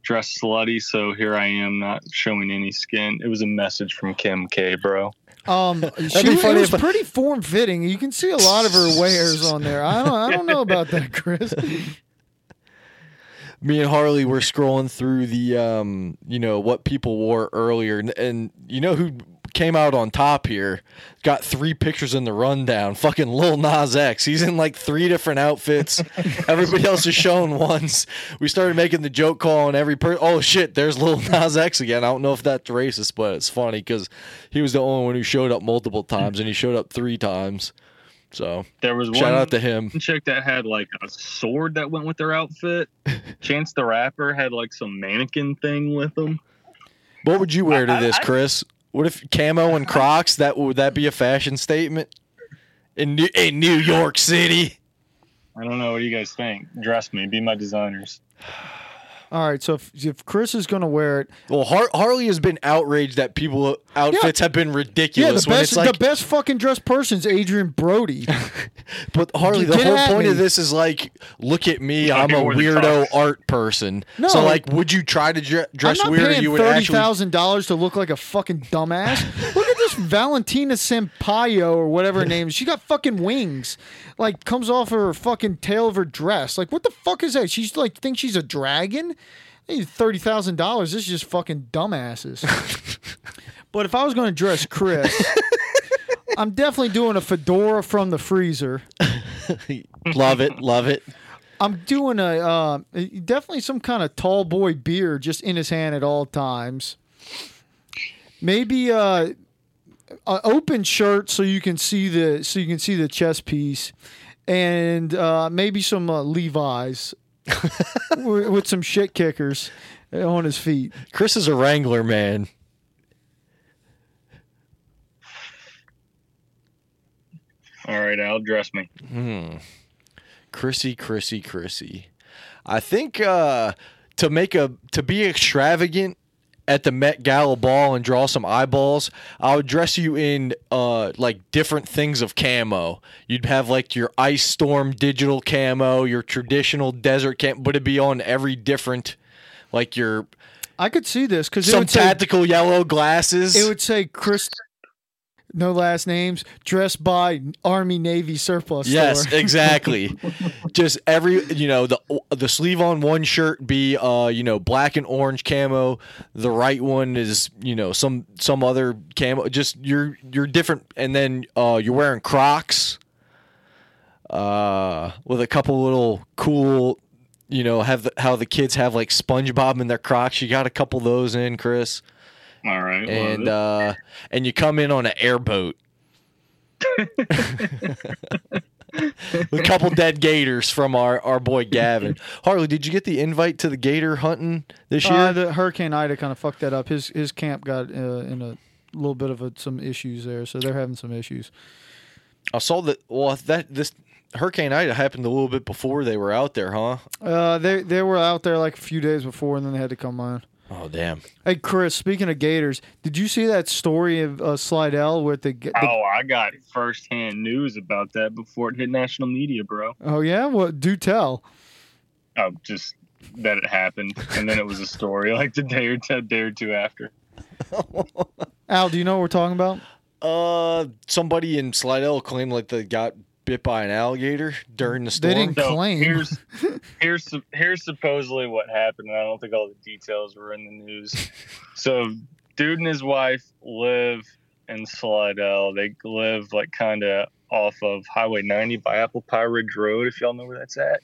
dress slutty. So here I am, not showing any skin. It was a message from Kim K, bro. Um, she, funny was if- pretty form fitting. You can see a lot of her wares on there. I don't. I don't know about that, Chris. me and Harley were scrolling through the um, you know, what people wore earlier and, and you know who came out on top here? Got three pictures in the rundown. Fucking Lil Nas X. He's in like three different outfits. Everybody else is shown once. We started making the joke call on every person. Oh shit, there's Lil Nas X again. I don't know if that's racist, but it's funny because he was the only one who showed up multiple times and he showed up three times. So There was shout one out to him. chick that had like a sword that went with their outfit. Chance the Rapper had like some mannequin thing with him. What would you wear to I- this, I- Chris? What if camo and Crocs? That would that be a fashion statement in New, in New York City? I don't know. What do you guys think? Dress me, be my designers. All right, so if, if Chris is going to wear it, Well, Har- Harley has been outraged that people outfits have been yeah, the ridiculous. when best it's like, the best fucking dressed person's Adrien Brody. but Harley, the Get whole at point me. of this is like, look at me, Fucking I'm a wear the weirdo Crocs. art person. No. so like, would you try to dre- dress I'm not weird? or paying You would thirty actually. thousand dollars to look like a fucking dumbass. look at this Valentina Sampaio or whatever her name is. She got fucking wings, like comes off of her fucking tail of her dress. Like what the fuck is that? She's like thinks she's a dragon. Hey, Thirty thousand dollars. This is just fucking dumbasses. but if I was going to dress Chris, I'm definitely doing a fedora from the freezer. love it, love it. I'm doing a uh, definitely some kind of tall boy beer just in his hand at all times. Maybe uh, an open shirt so you can see the so you can see the chest piece, and uh, maybe some uh, Levi's with with some shit kickers on his feet. Chris is a Wrangler man. All right, Al, dress me. Hmm. Chrissy, Chrissy, Chrissy. I think uh, to make a to be extravagant at the Met Gala ball and draw some eyeballs, I would dress you in uh like different things of camo. You'd have like your ice storm digital camo, your traditional desert camo, but it'd be on every different like your I could see this because it some would say tactical yellow glasses. it would say Chris, no last names, dressed by Army Navy surplus Yes, store. exactly. Just every you know the the sleeve on one shirt be uh you know black and orange camo. The right one is you know some some other camo. Just you're you're different, and then uh you're wearing Crocs. Uh, with a couple little cool, you know, have the, how the kids have like SpongeBob in their Crocs. You got a couple of those in, Chris, All right. and uh, and you come in on an airboat. with a couple dead gators from our, our boy Gavin. Harley, did you get the invite to the gator hunting this year? Uh, the Hurricane Ida kind of fucked that up. His his camp got uh, in a little bit of a, some issues there, so they're having some issues. I saw that. Well, that this Hurricane Ida happened a little bit before they were out there, huh? Uh, they they were out there like a few days before, and then they had to come on. Oh, damn. Hey Chris, speaking of Gators, did you see that story of uh, Slidell with the, the Oh, I got firsthand news about that before it hit national media, bro. oh yeah, well do tell. Oh, just that it happened, and then it was a story like the day or two, day or two after. Al, do you know what we're talking about? Uh, somebody in Slidell claimed like they got bit by an alligator during the storm. They didn't- Claim. here's here's here's supposedly what happened. and I don't think all the details were in the news. So, dude and his wife live in Slidell. They live like kind of off of Highway 90 by Apple Pie Ridge Road, if y'all know where that's at.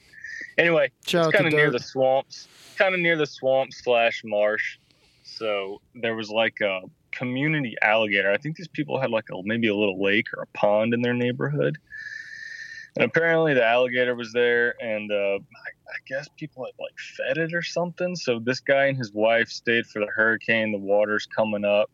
Anyway, Shout it's kind of near the swamps, kind of near the swamp slash marsh. So there was like a community alligator. I think these people had like a maybe a little lake or a pond in their neighborhood. And apparently the alligator was there, and uh, I, I guess people had like fed it or something. So this guy and his wife stayed for the hurricane. The water's coming up.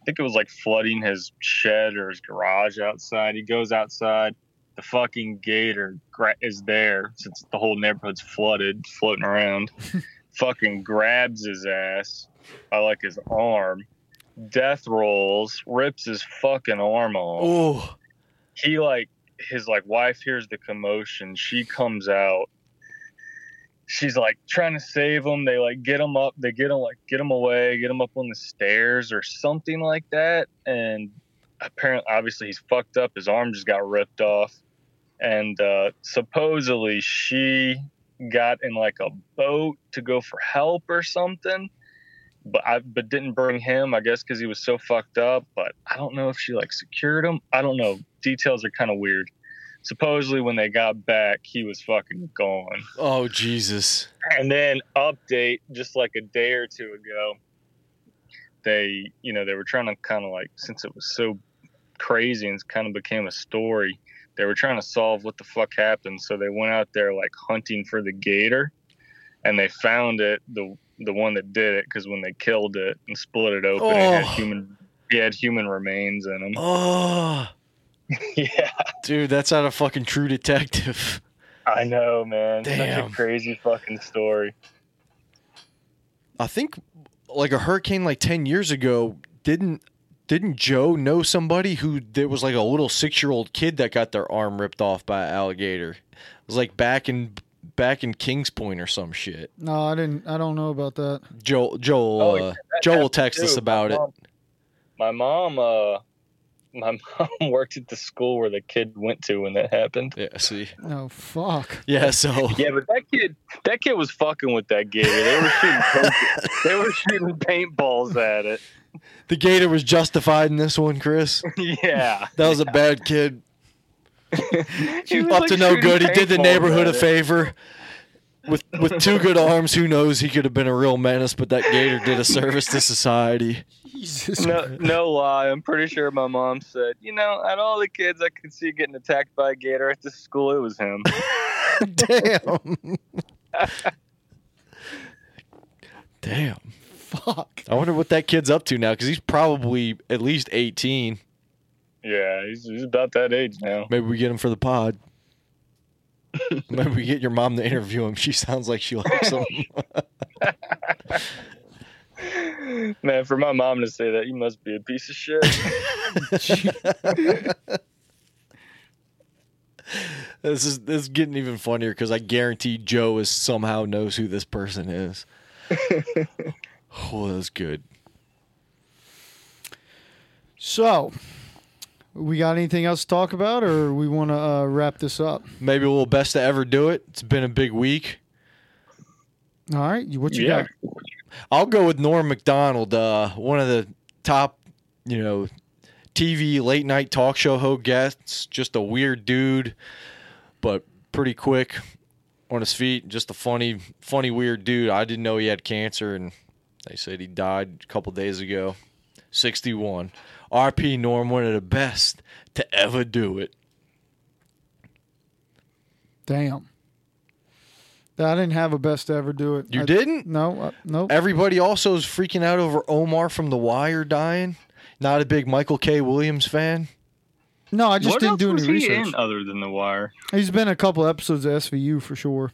I think it was like flooding his shed or his garage outside. He goes outside. The fucking gator is there since the whole neighborhood's flooded, floating around. fucking grabs his ass by like his arm, death rolls, rips his fucking arm off Oh, he like his like wife hears the commotion she comes out she's like trying to save him they like get him up they get him like get him away get him up on the stairs or something like that and apparently obviously he's fucked up his arm just got ripped off and uh supposedly she got in like a boat to go for help or something but I but didn't bring him. I guess because he was so fucked up. But I don't know if she like secured him. I don't know. Details are kind of weird. Supposedly, when they got back, he was fucking gone. oh, Jesus. And then update, just like a day or two ago, they you know they were trying to kind of like since it was so crazy and kind of became a story. They were trying to solve what the fuck happened, so they went out there like hunting for the gator, and they found it. The the one that did it because when they killed it and split it open, it had Oh. human it had human remains in them. Oh, yeah, dude, that's not a fucking true detective. I know, man. Such Damn. a crazy fucking story. I think like a hurricane like 10 years ago didn't didn't Joe know somebody who there was like a little 6-year-old kid that got their arm ripped off by an alligator. It was like back in back in Kings Point or some shit. No, I didn't. I don't know about that. Joel Joel Oh, uh, yeah, Joel will text us about my it. My mom, uh, my mom worked at the school where the kid went to when that happened. Yeah, see. Oh fuck. Yeah, so Yeah, but that kid, that kid was fucking with that gator. They were shooting, paint- they were shooting paintballs at it. the gator was justified in this one, Chris. Yeah, That was a bad kid. He was, Up like, to no good. He did the neighborhood at a it. favor. With with two good arms, who knows? He could have been a real menace, but that gator did a service to society. Jesus. No, no lie. I'm pretty sure my mom said, you know, out of all the kids I could see getting attacked by a gator at the school, it was him. Damn. Damn. Fuck. I wonder what that kid's up to now because he's probably at least 18. yeah, he's, he's about that age now. Maybe we get him for the pod. Maybe we get your mom to interview him. She sounds like she likes him. Man, for my mom to say that, you must be a piece of shit. this is this is getting even funnier because I guarantee Joe is somehow knows who this person is. Oh, that's good. So, we got anything else to talk about, or we want to uh, wrap this up? Maybe a little best to ever do it. It's been a big week. All right, you- what you Yeah. got? I'll go with Norm Macdonald, uh, one of the top, you know, TV late night talk show ho guests. Just a weird dude, but pretty quick on his feet. Just a funny, funny weird dude. I didn't know he had cancer, and they said he died a couple days ago. Sixty-one. R.P. Norm, one of the best to ever do it. Damn. I didn't have a best to ever do it. You I- didn't? No, uh, nope. Everybody also is freaking out over Omar from The Wire dying. Not a big Michael K. Williams fan. No, I just what didn't else do was any he research. in other than The Wire? He's been a couple episodes of SVU for sure.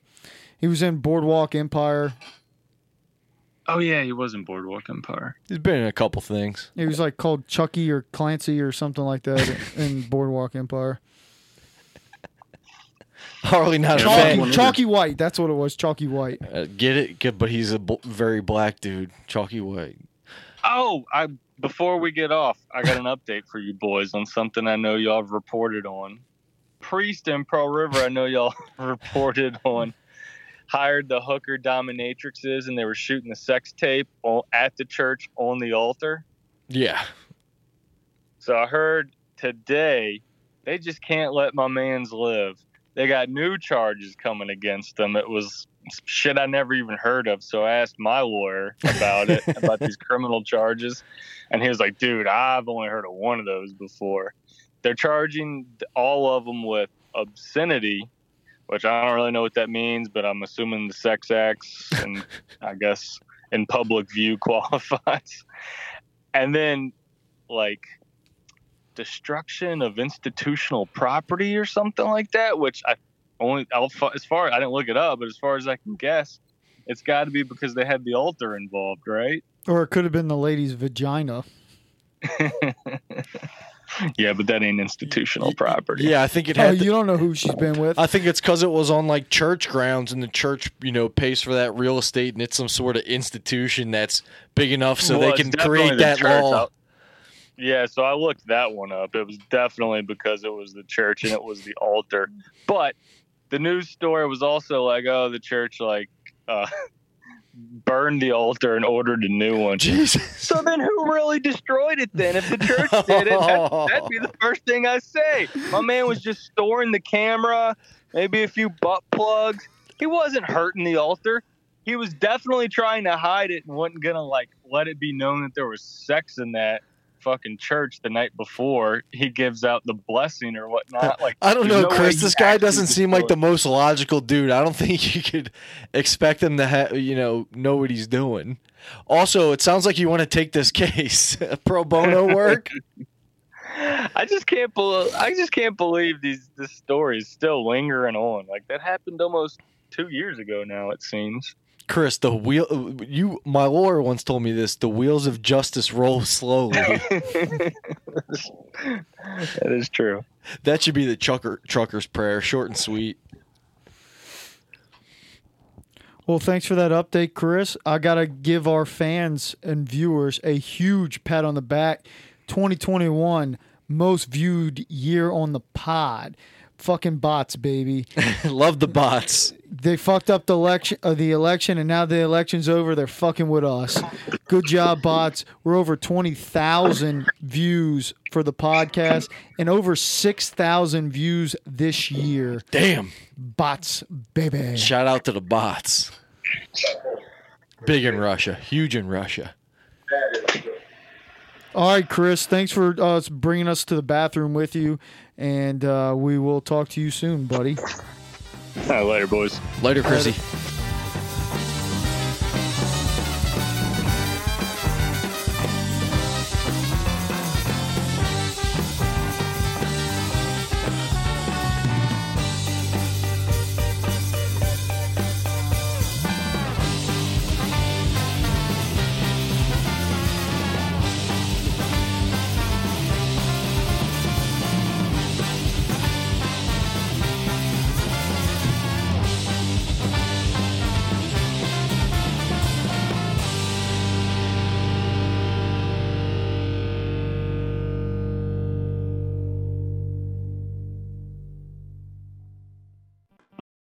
He was in Boardwalk Empire. Oh yeah, he was in Boardwalk Empire. He's been in a couple things. He was like called Chucky or Clancy or something like that in Boardwalk Empire. Harley not a Yeah, Chalky, fan. Chalky White. That's what it was. Chalky White. Uh, get it? Get, but he's a b- very black dude. Chalky white. Oh, I before we get off, I got an update for you boys on something I know y'all have reported on. Priest and Pearl River, I know y'all reported on. Hired the hooker dominatrixes, and they were shooting the sex tape at the church on the altar. Yeah. So I heard today they just can't let my man's live. They got new charges coming against them. It was shit I never even heard of. So I asked my lawyer about it, about these criminal charges. And he was like, dude, I've only heard of one of those before. They're charging all of them with obscenity, which I don't really know what that means, but I'm assuming the sex acts and I guess in public view qualifies. And then, like, destruction of institutional property or something like that, which I only I'll, as far I didn't look it up, but as far as I can guess, it's got to be because they had the altar involved, right? Or it could have been the lady's vagina. yeah, but that ain't institutional property. Yeah, I think it Oh, had. to- you don't know who she's been with. I think it's because it was on like church grounds, and the church, you know, pays for that real estate, and it's some sort of institution that's big enough so Well, they can create the that church. law. I'll- Yeah, so I looked that one up. It was definitely because it was the church and it was the altar. But the news story was also like, oh, the church like uh, burned the altar and ordered a new one. Jesus. So then, who really destroyed it? Then, if the church did it, that, that'd be the first thing I say. My man was just storing the camera, maybe a few butt plugs. He wasn't hurting the altar. He was definitely trying to hide it and wasn't gonna like let it be known that there was sex in that fucking church the night before he gives out the blessing or whatnot. Like I don't know, no Chris. This guy doesn't seem like the most logical dude. I don't think you could expect him to have, you know, know what he's doing. Also, it sounds like you want to take this case pro bono work. I just can't believe I just can't believe these this story is still lingering on. Like that happened almost two years ago now. It seems. Chris, the wheel. You, my lawyer once told me this. The wheels of justice roll slowly. that is true. that should be the trucker trucker's prayer, short and sweet. Well, thanks for that update, Chris. I got to give our fans and viewers a huge pat on the back. 2021 most viewed year on the pod. Fucking bots, baby. Love the bots. They fucked up the election, uh, the election, and now the election's over. They're fucking with us. Good job, bots. We're over twenty thousand views for the podcast, and over six thousand views this year. Damn. Bots, baby. Shout out to the bots. Big in Russia, huge in Russia. All right, Chris. Thanks for uh, bringing us to the bathroom with you, and uh, we will talk to you soon, buddy. Later, boys. Later, Chrissy.